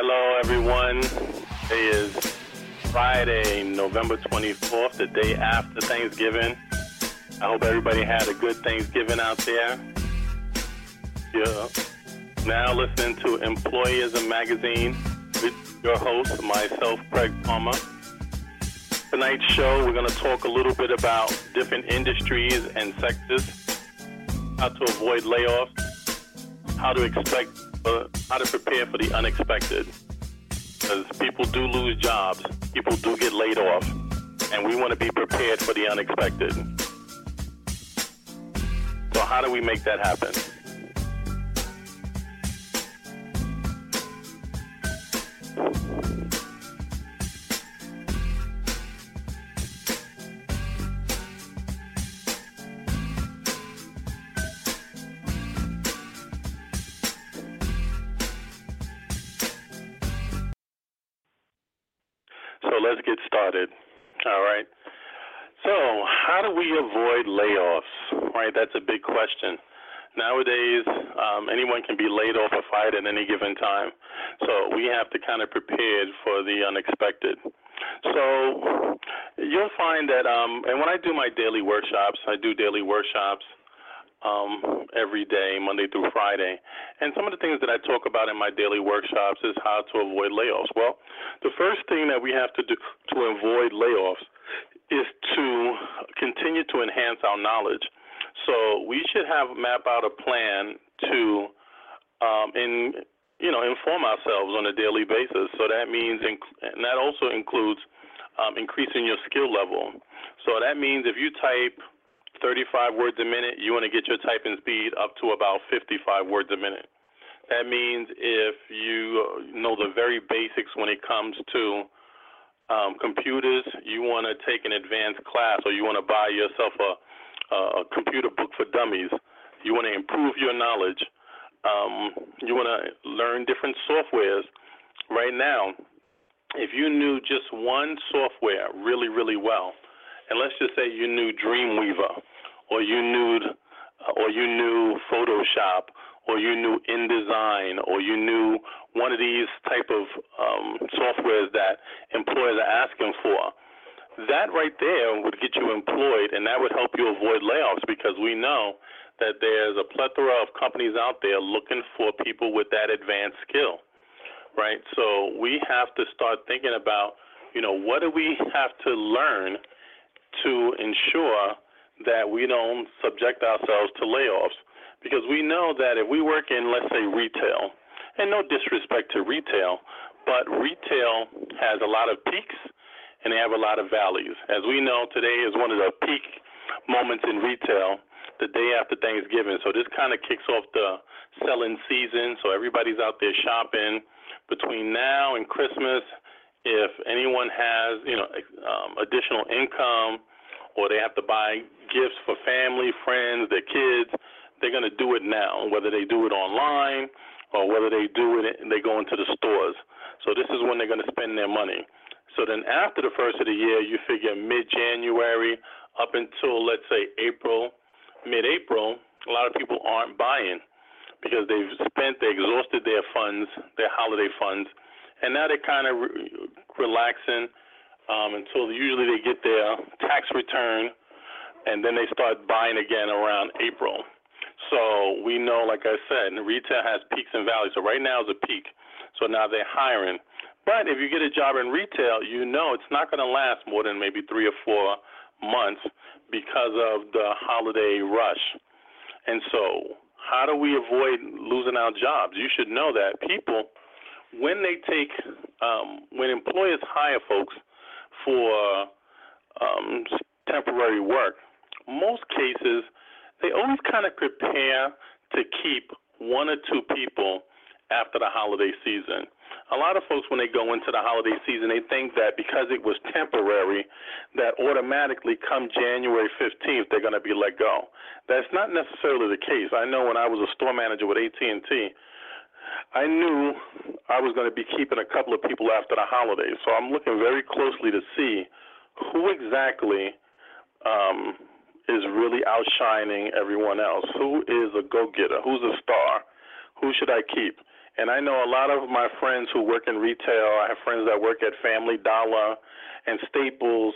Hello, everyone. Today is Friday, November 24th, the day after Thanksgiving. I hope everybody had a good Thanksgiving out there. Yeah. Now listening to Employism Magazine with your host, myself, Craig Palma. Tonight's show, we're going to talk a little bit about different industries and sectors, how to avoid layoffs, how to expect, how to prepare for the unexpected. Because people do lose jobs, people do get laid off, and we want to be prepared for the unexpected. So, how do we make that happen? All right. So, how do we avoid layoffs? Right, that's a big question. Nowadays, um, anyone can be laid off or fired at any given time. So, we have to kind of prepare for the unexpected. So, you'll find that, um, and when I do my daily workshops, I do daily workshops um, every day, Monday through Friday. And some of the things that I talk about in my daily workshops is how to avoid layoffs. Well, the first thing that we have to do to avoid layoffs is to continue to enhance our knowledge. So we should have map out a plan to um, in you know inform ourselves on a daily basis. So that means and that also includes um, increasing your skill level. So that means if you type 35 words a minute, you want to get your typing speed up to about 55 words a minute. That means if you know the very basics when it comes to um, computers, you want to take an advanced class or you want to buy yourself a, a computer book for dummies. You want to improve your knowledge. Um, you want to learn different softwares. Right now, if you knew just one software really, really well, and let's just say you knew Dreamweaver, or you knew, or you knew Photoshop, or you knew InDesign, or you knew one of these type of um, softwares that employers are asking for. That right there would get you employed, and that would help you avoid layoffs because we know that there's a plethora of companies out there looking for people with that advanced skill, right? So we have to start thinking about, you know, what do we have to learn to ensure that we don't subject ourselves to layoffs. Because we know that if we work in, let's say, retail, and no disrespect to retail, but retail has a lot of peaks and they have a lot of valleys. As we know, today is one of the peak moments in retail, the day after Thanksgiving. So this kind of kicks off the selling season. So everybody's out there shopping between now and Christmas. If anyone has, you know, um, additional income, or they have to buy gifts for family, friends, their kids, they're going to do it now, whether they do it online or whether they do it and they go into the stores. So this is when they're going to spend their money. So then after the first of the year, you figure mid-January up until let's say April, mid-April, a lot of people aren't buying because they've spent, they exhausted their funds, their holiday funds, and now they're kind of re- relaxing um, until usually they get their tax return, and then they start buying again around April. So we know, like I said, retail has peaks and valleys. So right now is a peak. So now they're hiring. But if you get a job in retail, you know it's not going to last more than maybe three or four months because of the holiday rush. And so, how do we avoid losing our jobs? You should know that people, when they take, um, when employers hire folks, for um, temporary work, most cases they always kind of prepare to keep one or two people after the holiday season. A lot of folks, when they go into the holiday season, they think that because it was temporary, that automatically come January 15th they're going to be let go. That's not necessarily the case. I know when I was a store manager with AT&T, I knew I was going to be keeping a couple of people after the holidays. So I'm looking very closely to see who exactly um, is really outshining everyone else. Who is a go getter? Who's a star? Who should I keep? And I know a lot of my friends who work in retail. I have friends that work at Family Dollar and Staples,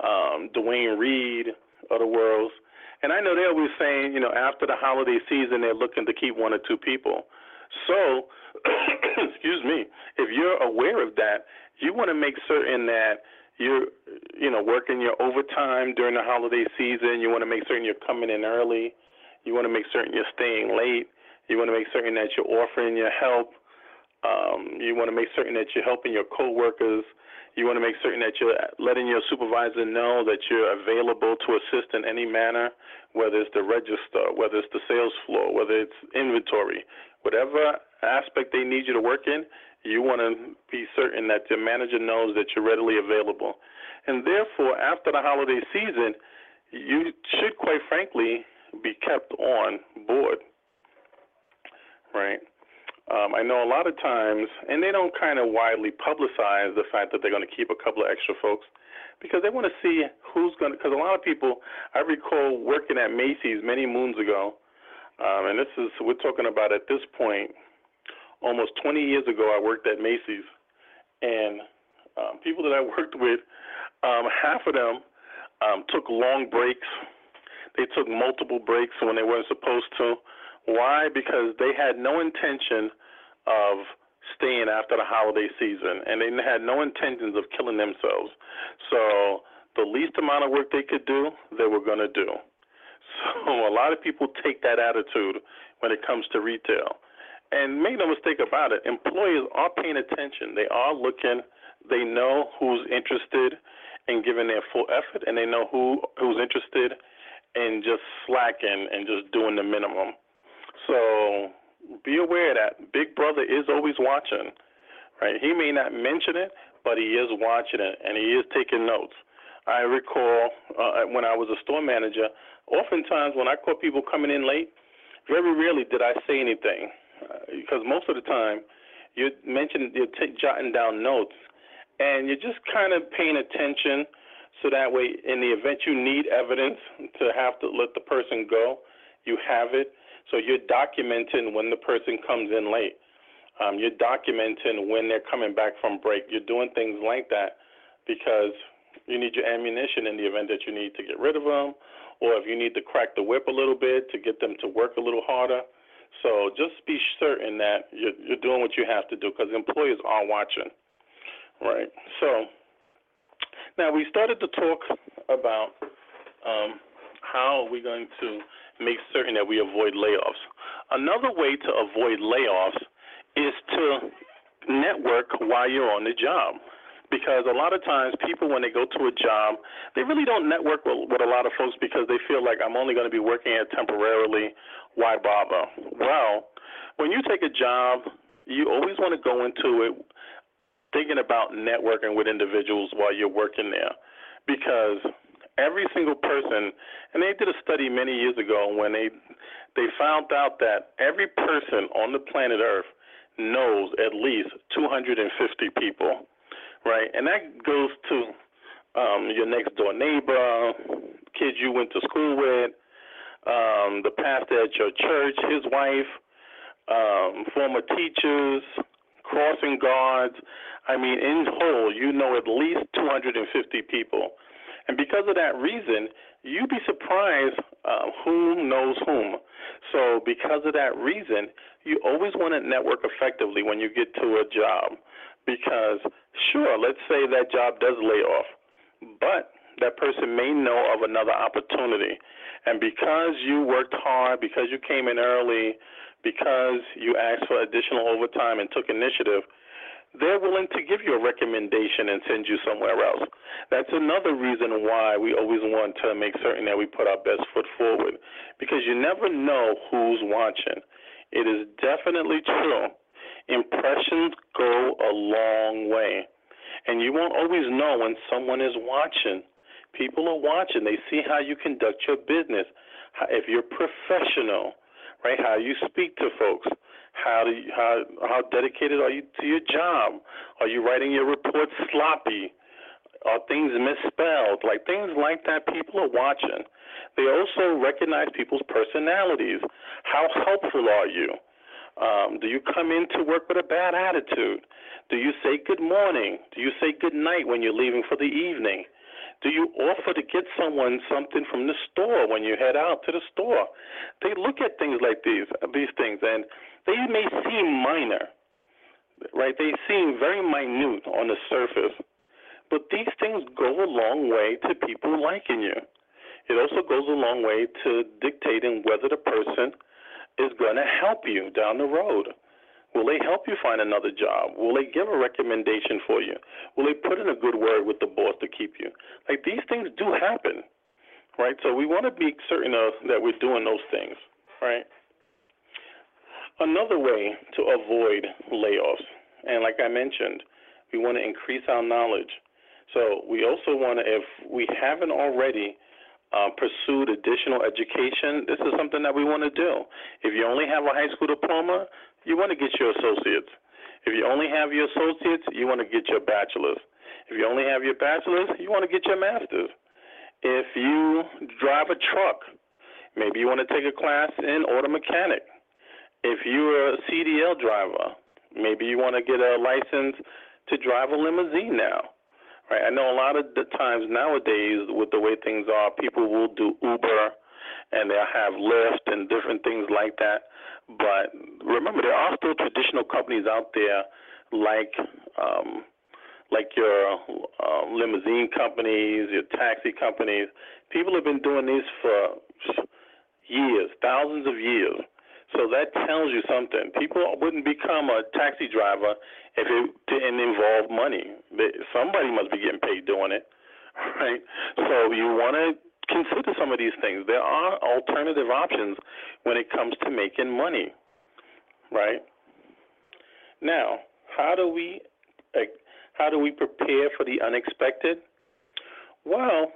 um, Duane Reade of the world. And I know they're always saying, you know, after the holiday season, they're looking to keep one or two people. So, excuse me, if you're aware of that, you want to make certain that you're, you know, working your overtime during the holiday season. You want to make certain you're coming in early. You want to make certain you're staying late. You want to make certain that you're offering your help. Um, you want to make certain that you're helping your coworkers. You want to make certain that you're letting your supervisor know that you're available to assist in any manner, whether it's the register, whether it's the sales floor, whether it's inventory, whatever aspect they need you to work in, you want to be certain that your manager knows that you're readily available. And therefore, after the holiday season, you should, quite frankly, be kept on board. Right? Um, I know a lot of times, and they don't kind of widely publicize the fact that they're going to keep a couple of extra folks because they want to see who's going to. Because a lot of people, I recall working at Macy's many moons ago, um, and this is we're talking about at this point, almost 20 years ago. I worked at Macy's, and um, people that I worked with, um, half of them um, took long breaks. They took multiple breaks when they weren't supposed to why? Because they had no intention of staying after the holiday season, and they had no intentions of killing themselves. So the least amount of work they could do, they were going to do. So a lot of people take that attitude when it comes to retail. And make no mistake about it, employers are paying attention. They are looking. They know who's interested in giving their full effort, and they know who who's interested in just slacking and just doing the minimum. So be aware that Big Brother is always watching, right? He may not mention it, but he is watching it and he is taking notes. I recall uh, when I was a store manager, oftentimes when I caught people coming in late, very rarely did I say anything uh, because most of the time you mentioned you're t- jotting down notes and you're just kind of paying attention so that way in the event you need evidence to have to let the person go, you have it so you're documenting when the person comes in late. Um, you're documenting when they're coming back from break. You're doing things like that because you need your ammunition in the event that you need to get rid of them, or if you need to crack the whip a little bit to get them to work a little harder. So just be certain that you're, you're doing what you have to do because employers are watching, right? So now we started to talk about um, how are we going to make certain that we avoid layoffs. Another way to avoid layoffs is to network while you're on the job. Because a lot of times, people, when they go to a job, they really don't network with, with a lot of folks because they feel like I'm only going to be working here temporarily. Why bother? Well, when you take a job, you always want to go into it thinking about networking with individuals while you're working there because every single person, and they did a study many years ago when they they found out that every person on the planet Earth knows at least 250 people, right? And that goes to um, your next door neighbor, kids you went to school with, um, the pastor at your church, his wife, um, former teachers, crossing guards. I mean, in whole, you know at least 250 people. And because of that reason, you'd be surprised uh, who knows whom. So, because of that reason, you always want to network effectively when you get to a job. Because, sure, let's say that job does lay off, but that person may know of another opportunity. And because you worked hard, because you came in early, because you asked for additional overtime and took initiative, they're willing to give you a recommendation and send you somewhere else. That's another reason why we always want to make certain that we put our best foot forward because you never know who's watching. It is definitely true. Impressions go a long way. And you won't always know when someone is watching. People are watching. They see how you conduct your business. If you're professional, right? How you speak to folks how do you, how how dedicated are you to your job? Are you writing your reports sloppy? Are things misspelled? Like things like that, people are watching. They also recognize people's personalities. How helpful are you? Um, do you come into work with a bad attitude? Do you say good morning? Do you say good night when you're leaving for the evening? Do you offer to get someone something from the store when you head out to the store? They look at things like these these things and they may seem minor, right? They seem very minute on the surface, but these things go a long way to people liking you. It also goes a long way to dictating whether the person is going to help you down the road. Will they help you find another job? Will they give a recommendation for you? Will they put in a good word with the boss to keep you? Like these things do happen, right? So we want to be certain of that we're doing those things, right? Another way to avoid layoffs, and like I mentioned, we want to increase our knowledge. So we also want to, if we haven't already uh, pursued additional education, this is something that we want to do. If you only have a high school diploma, you want to get your associates. If you only have your associates, you want to get your bachelor's. If you only have your bachelor's, you want to get your master's. If you drive a truck, maybe you want to take a class in auto mechanic. If you're a CDL driver, maybe you want to get a license to drive a limousine now. Right? I know a lot of the times nowadays, with the way things are, people will do Uber and they'll have Lyft and different things like that. But remember, there are still traditional companies out there like um, like your um, limousine companies, your taxi companies. People have been doing these for years, thousands of years. So that tells you something. People wouldn't become a taxi driver if it didn't involve money. Somebody must be getting paid doing it, right? So you want to consider some of these things. There are alternative options when it comes to making money, right? Now, how do we eh, how do we prepare for the unexpected? Well,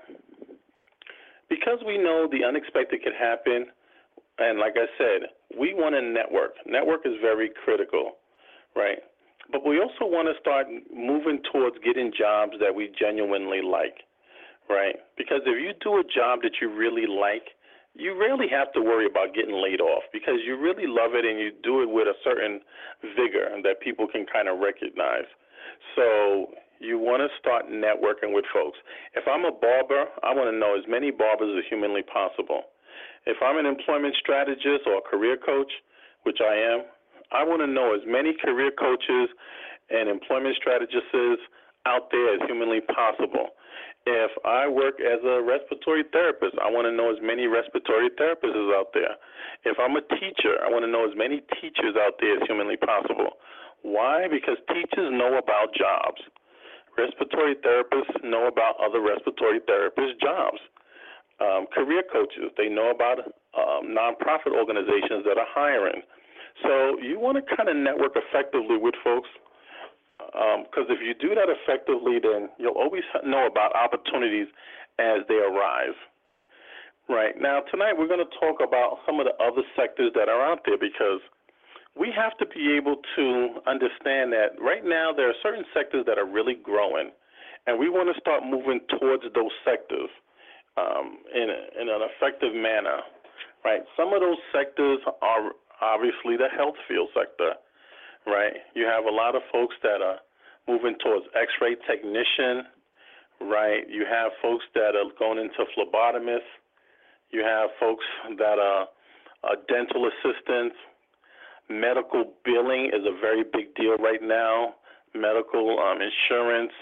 because we know the unexpected can happen, and like I said, we want to network. Network is very critical, right? But we also want to start moving towards getting jobs that we genuinely like right? Because if you do a job that you really like, you rarely have to worry about getting laid off because you really love it and you do it with a certain vigor that people can kind of recognize. So you want to start networking with folks. If I'm a barber, I want to know as many barbers as humanly possible. If I'm an employment strategist or a career coach, which I am, I want to know as many career coaches and employment strategists out there as humanly possible. If I work as a respiratory therapist, I want to know as many respiratory therapists out there. If I'm a teacher, I want to know as many teachers out there as humanly possible. Why? Because teachers know about jobs. Respiratory therapists know about other respiratory therapists' jobs. Um, career coaches, they know about um, nonprofit organizations that are hiring. So you want to kind of network effectively with folks because um, if you do that effectively, then you'll always know about opportunities as they arise. Right. Now, tonight we're going to talk about some of the other sectors that are out there because we have to be able to understand that right now there are certain sectors that are really growing, and we want to start moving towards those sectors um, in, a, in an effective manner. Right. Some of those sectors are obviously the health field sector right? You have a lot of folks that are moving towards X-ray technician, right? You have folks that are going into phlebotomists. You have folks that are, are dental assistants. Medical billing is a very big deal right now. Medical um, insurance,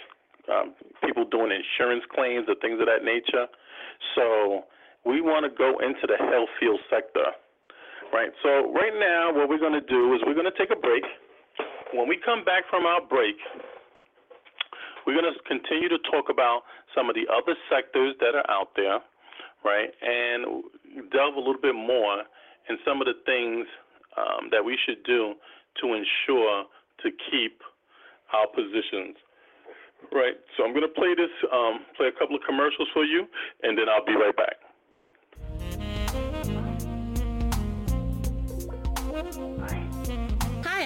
um, people doing insurance claims or things of that nature. So we want to go into the health field sector, right? So right now, what we're going to do is we're going to take a break. When we come back from our break, we're going to continue to talk about some of the other sectors that are out there, right, and delve a little bit more in some of the things um, that we should do to ensure to keep our positions. Right. So I'm going to play this, um, play a couple of commercials for you, and then I'll be right back.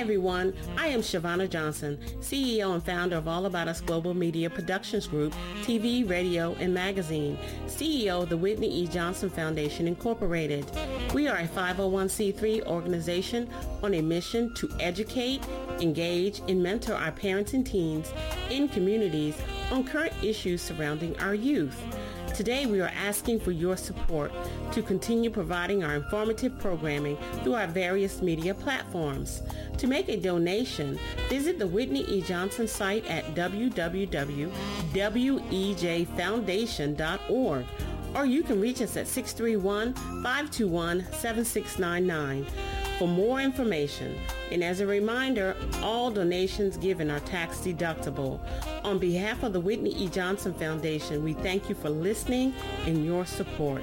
Everyone. I am Shavonna Johnson, CEO and founder of All About Us Global Media Productions Group, TV, radio, and magazine, CEO of the Whitney E. Johnson Foundation Incorporated. We are a 501c3 organization on a mission to educate, engage, and mentor our parents and teens in communities on current issues surrounding our youth. Today, we are asking for your support to continue providing our informative programming through our various media platforms. To make a donation, visit the Whitney E. Johnson site at www.wejfoundation.org or you can reach us at 631-521-7699 for more information. And as a reminder, all donations given are tax deductible. On behalf of the Whitney E. Johnson Foundation, we thank you for listening and your support.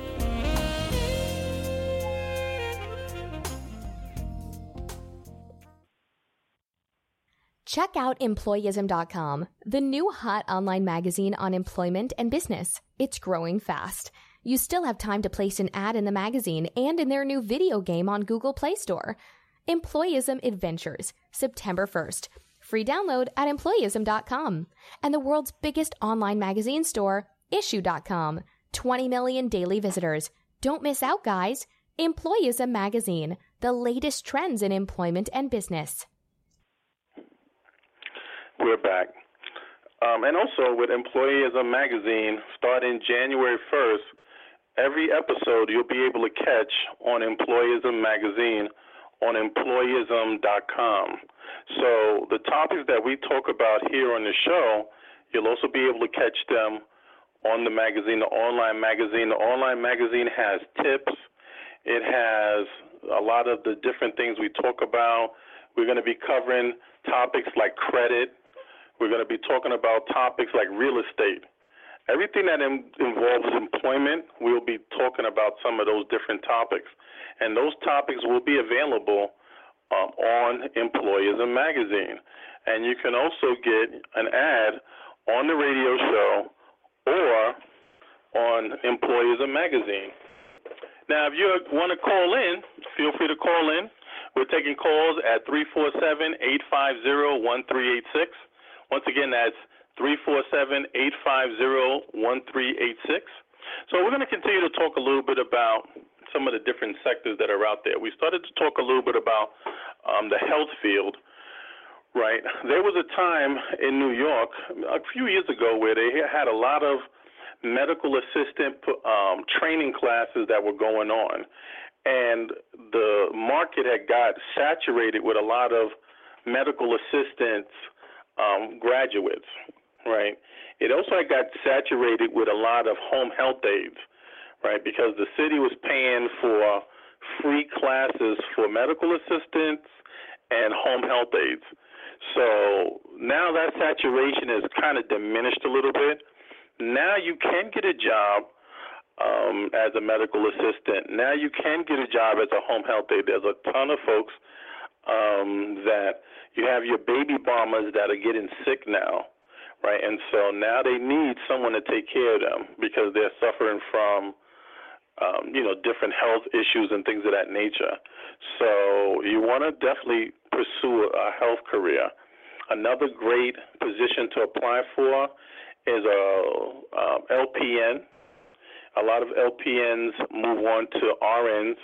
Check out Employism.com, the new hot online magazine on employment and business. It's growing fast. You still have time to place an ad in the magazine and in their new video game on Google Play Store. Employism Adventures, September 1st. Free download at employism.com. And the world's biggest online magazine store, issuu.com. 20 million daily visitors. Don't miss out, guys. Employism Magazine, the latest trends in employment and business. We're back. Um, and also with Employism Magazine, starting January 1st, every episode you'll be able to catch on Employism Magazine on employism.com. So the topics that we talk about here on the show, you'll also be able to catch them on the magazine, the online magazine. The online magazine has tips. It has a lot of the different things we talk about. We're going to be covering topics like credit. We're going to be talking about topics like real estate. Everything that in, involves employment, we'll be talking about some of those different topics. And those topics will be available um, on Employism Magazine. And you can also get an ad on the radio show or on Employism Magazine. Now, if you want to call in, feel free to call in. We're taking calls at 347 850 1386. Once again, that's 347 850 1386. So we're going to continue to talk a little bit about some of the different sectors that are out there. We started to talk a little bit about um, the health field, right? There was a time in New York a few years ago where they had a lot of medical assistant um, training classes that were going on, and the market had got saturated with a lot of medical assistants um, graduates, right? It also got saturated with a lot of home health aides, right? Because the city was paying for free classes for medical assistants and home health aides. So now that saturation has kind of diminished a little bit. Now you can get a job um, as a medical assistant. Now you can get a job as a home health aide. There's a ton of folks um, that you have your baby bombers that are getting sick now right? And so now they need someone to take care of them because they're suffering from, um, you know, different health issues and things of that nature. So you want to definitely pursue a health career. Another great position to apply for is a um, LPN. A lot of LPNs move on to RNs,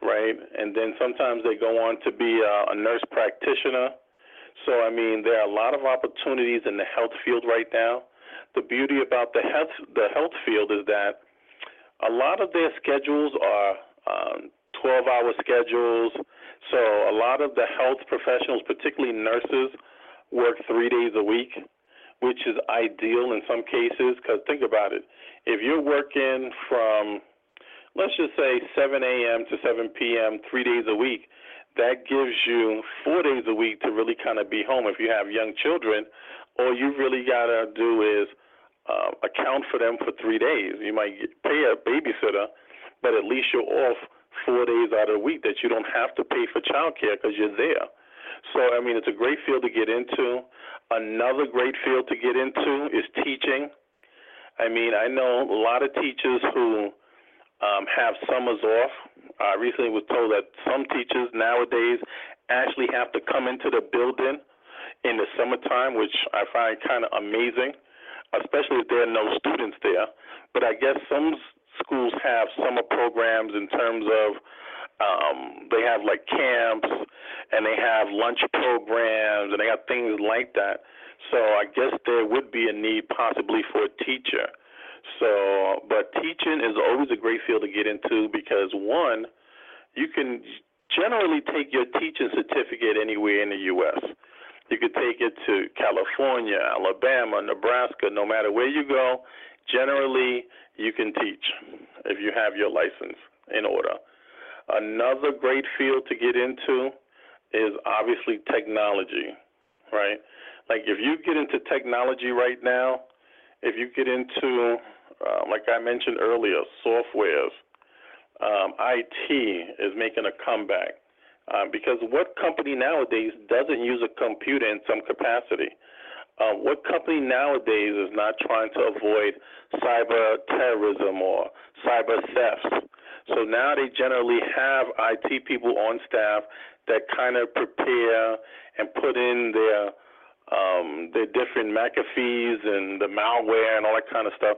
right? And then sometimes they go on to be a, a nurse practitioner so, I mean, there are a lot of opportunities in the health field right now. The beauty about the health the health field is that a lot of their schedules are um, 12-hour schedules. So, a lot of the health professionals, particularly nurses, work three days a week, which is ideal in some cases. Because think about it, if you're working from let's just say 7 a.m. to 7 p.m. three days a week, that gives you four days a week to really kind of be home. If you have young children, all you really got to do is uh, account for them for three days. You might pay a babysitter, but at least you're off four days out of the week that you don't have to pay for childcare because you're there. So, I mean, it's a great field to get into. Another great field to get into is teaching. I mean, I know a lot of teachers who um, have summers off. I recently was told that some teachers nowadays actually have to come into the building in the summertime, which I find kind of amazing, especially if there are no students there. But I guess some schools have summer programs in terms of um, they have like camps and they have lunch programs and they have things like that. So I guess there would be a need possibly for a teacher. So, but teaching is always a great field to get into because one, you can generally take your teaching certificate anywhere in the U.S. You could take it to California, Alabama, Nebraska, no matter where you go. Generally, you can teach if you have your license in order. Another great field to get into is obviously technology, right? Like if you get into technology right now, if you get into, uh, like I mentioned earlier, softwares, um, IT is making a comeback. Um, because what company nowadays doesn't use a computer in some capacity? Um, what company nowadays is not trying to avoid cyber terrorism or cyber thefts? So now they generally have IT people on staff that kind of prepare and put in their um, their different McAfee's and the malware and all that kind of stuff.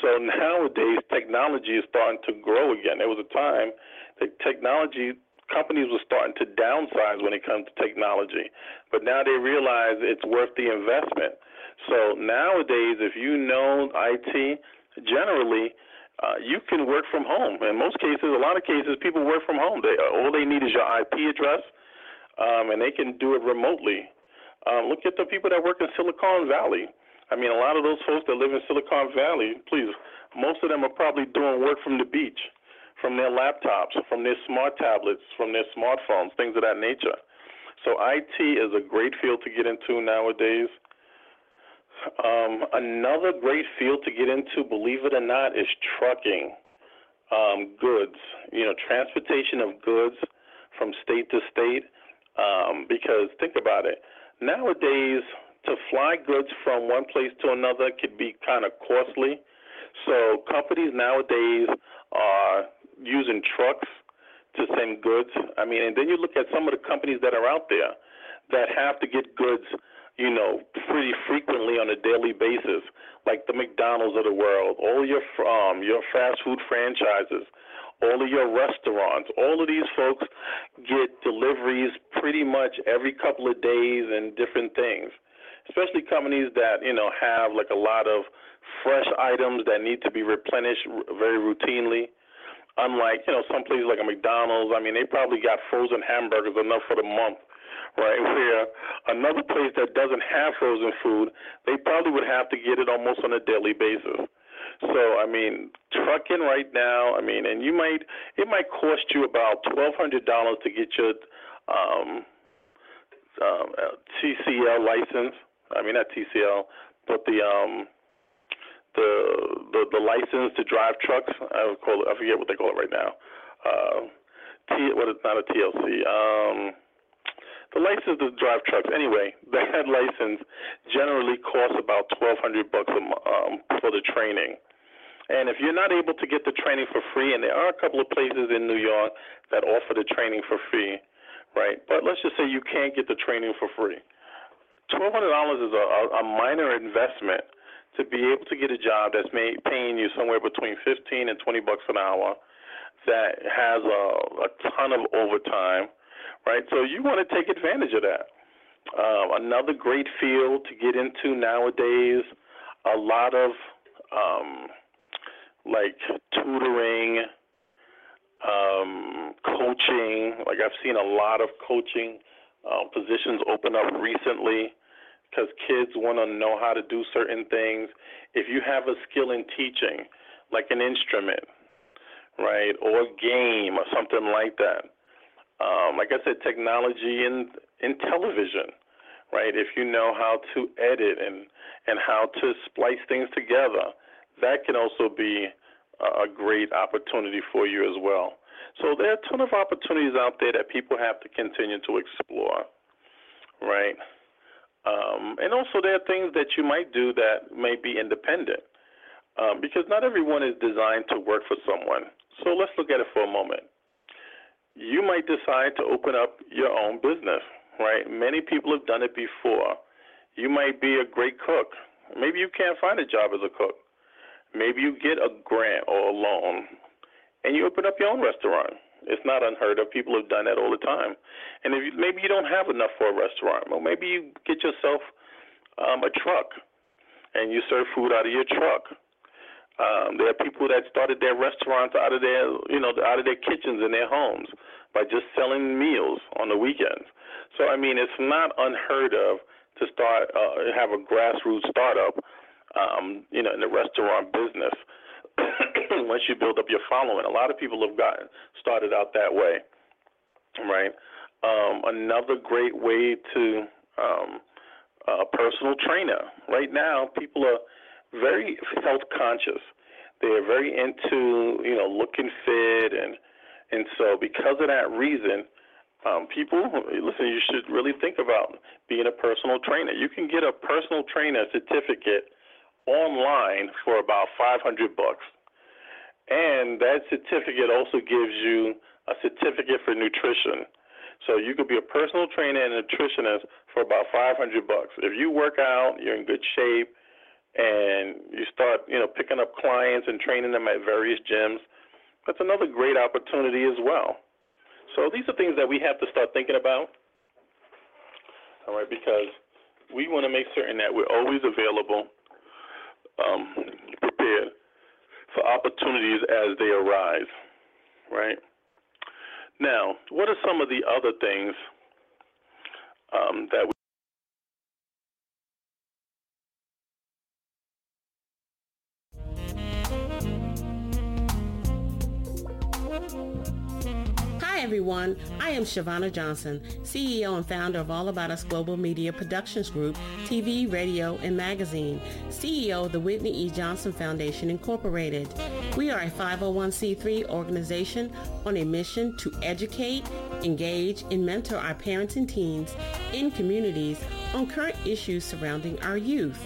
So nowadays, technology is starting to grow again. There was a time that technology companies were starting to downsize when it comes to technology, but now they realize it's worth the investment. So nowadays, if you know IT, generally uh, you can work from home. In most cases, a lot of cases, people work from home. They all they need is your IP address, um, and they can do it remotely. Um, look at the people that work in Silicon Valley. I mean, a lot of those folks that live in Silicon Valley, please, most of them are probably doing work from the beach from their laptops, from their smart tablets, from their smartphones, things of that nature. So IT is a great field to get into nowadays. Um, another great field to get into, believe it or not, is trucking um, goods. You know, transportation of goods from state to state. Um, because think about it, nowadays to fly goods from one place to another could be kind of costly. So companies nowadays are using trucks to send goods. I mean, and then you look at some of the companies that are out there that have to get goods, you know, pretty frequently on a daily basis, like the McDonald's of the world, all your um your fast food franchises, all of your restaurants, all of these folks get deliveries pretty much every couple of days and different things. Especially companies that, you know, have like a lot of fresh items that need to be replenished very routinely Unlike, you know, some places like a McDonald's, I mean, they probably got frozen hamburgers enough for the month, right? Where another place that doesn't have frozen food, they probably would have to get it almost on a daily basis. So, I mean, trucking right now, I mean, and you might, it might cost you about $1,200 to get your um, um, TCL license. I mean, not TCL, but the um, the the, the license to drive trucks. I would call it. I forget what they call it right now. Uh, T. What is not a TLC? Um, the license to drive trucks. Anyway, that license generally costs about twelve hundred bucks um, for the training. And if you're not able to get the training for free, and there are a couple of places in New York that offer the training for free, right? But let's just say you can't get the training for free. Twelve hundred dollars is a, a minor investment to be able to get a job that's may, paying you somewhere between 15 and 20 bucks an hour that has a, a ton of overtime, right? So you want to take advantage of that. Um, another great field to get into nowadays, a lot of um, like tutoring, um, coaching. Like I've seen a lot of coaching uh, positions open up recently because kids want to know how to do certain things. If you have a skill in teaching, like an instrument, right, or a game or something like that. Um, like I said, technology in in television, right? If you know how to edit and and how to splice things together, that can also be a great opportunity for you as well. So there are a ton of opportunities out there that people have to continue to explore, right? Um, and also, there are things that you might do that may be independent um, because not everyone is designed to work for someone. So let's look at it for a moment. you might decide to open up your own business, right? Many people have done it before. You might be a great cook. Maybe you can't find a job as a cook. Maybe you get a grant or a loan and you open up your own restaurant. It's not unheard of. People have done that all the time. And if you, maybe you don't have enough for a restaurant, well, maybe you get yourself um, a truck and you serve food out of your truck. Um, there are people that started their restaurants out of their, you know, out of their kitchens in their homes by just selling meals on the weekends. So I mean, it's not unheard of to start uh, have a grassroots startup, um, you know, in the restaurant business. Once you build up your following, a lot of people have gotten started out that way, right? Um, another great way to um, a personal trainer. Right now, people are very health conscious. They are very into you know looking fit and and so because of that reason, um, people listen. You should really think about being a personal trainer. You can get a personal trainer certificate online for about 500 bucks, and that certificate also gives you a certificate for nutrition. So you could be a personal trainer and nutritionist for about 500 bucks. If you work out, you're in good shape, and you start, you know, picking up clients and training them at various gyms, that's another great opportunity as well. So these are things that we have to start thinking about, all right, because we want to make certain that we're always available, um, prepared for opportunities as they arise, right? Now, what are some of the other things um, that we everyone. I am Shavonna Johnson, CEO and founder of All About Us Global Media Productions Group, TV, radio, and magazine, CEO of the Whitney E. Johnson Foundation, Incorporated. We are a 501c3 organization on a mission to educate, engage, and mentor our parents and teens in communities on current issues surrounding our youth.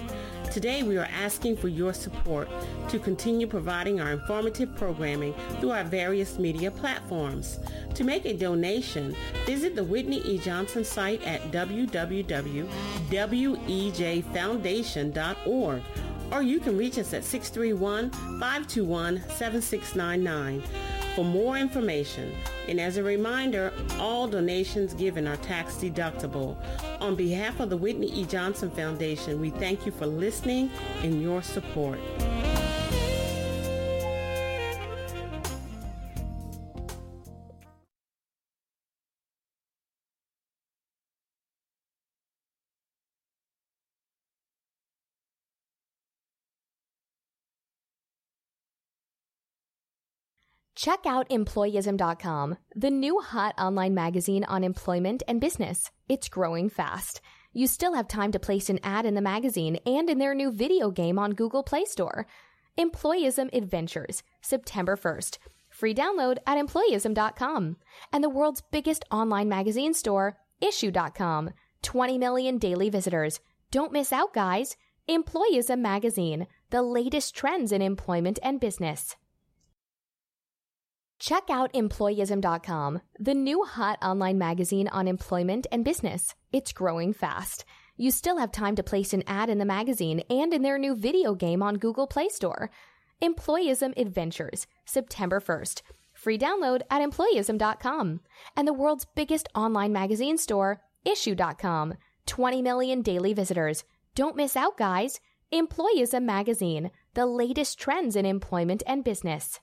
Today we are asking for your support to continue providing our informative programming through our various media platforms. To make a donation, visit the Whitney E. Johnson site at www.wejfoundation.org or you can reach us at 631-521-7699 for more information. And as a reminder, all donations given are tax deductible. On behalf of the Whitney E. Johnson Foundation, we thank you for listening and your support. Check out Employism.com, the new hot online magazine on employment and business. It's growing fast. You still have time to place an ad in the magazine and in their new video game on Google Play Store. Employism Adventures, September 1st. Free download at Employism.com. And the world's biggest online magazine store, issuu.com. 20 million daily visitors. Don't miss out, guys. Employism Magazine, the latest trends in employment and business. Check out Employism.com, the new hot online magazine on employment and business. It's growing fast. You still have time to place an ad in the magazine and in their new video game on Google Play Store. Employism Adventures, September 1st. Free download at Employism.com. And the world's biggest online magazine store, issuu.com. 20 million daily visitors. Don't miss out, guys. Employism Magazine, the latest trends in employment and business.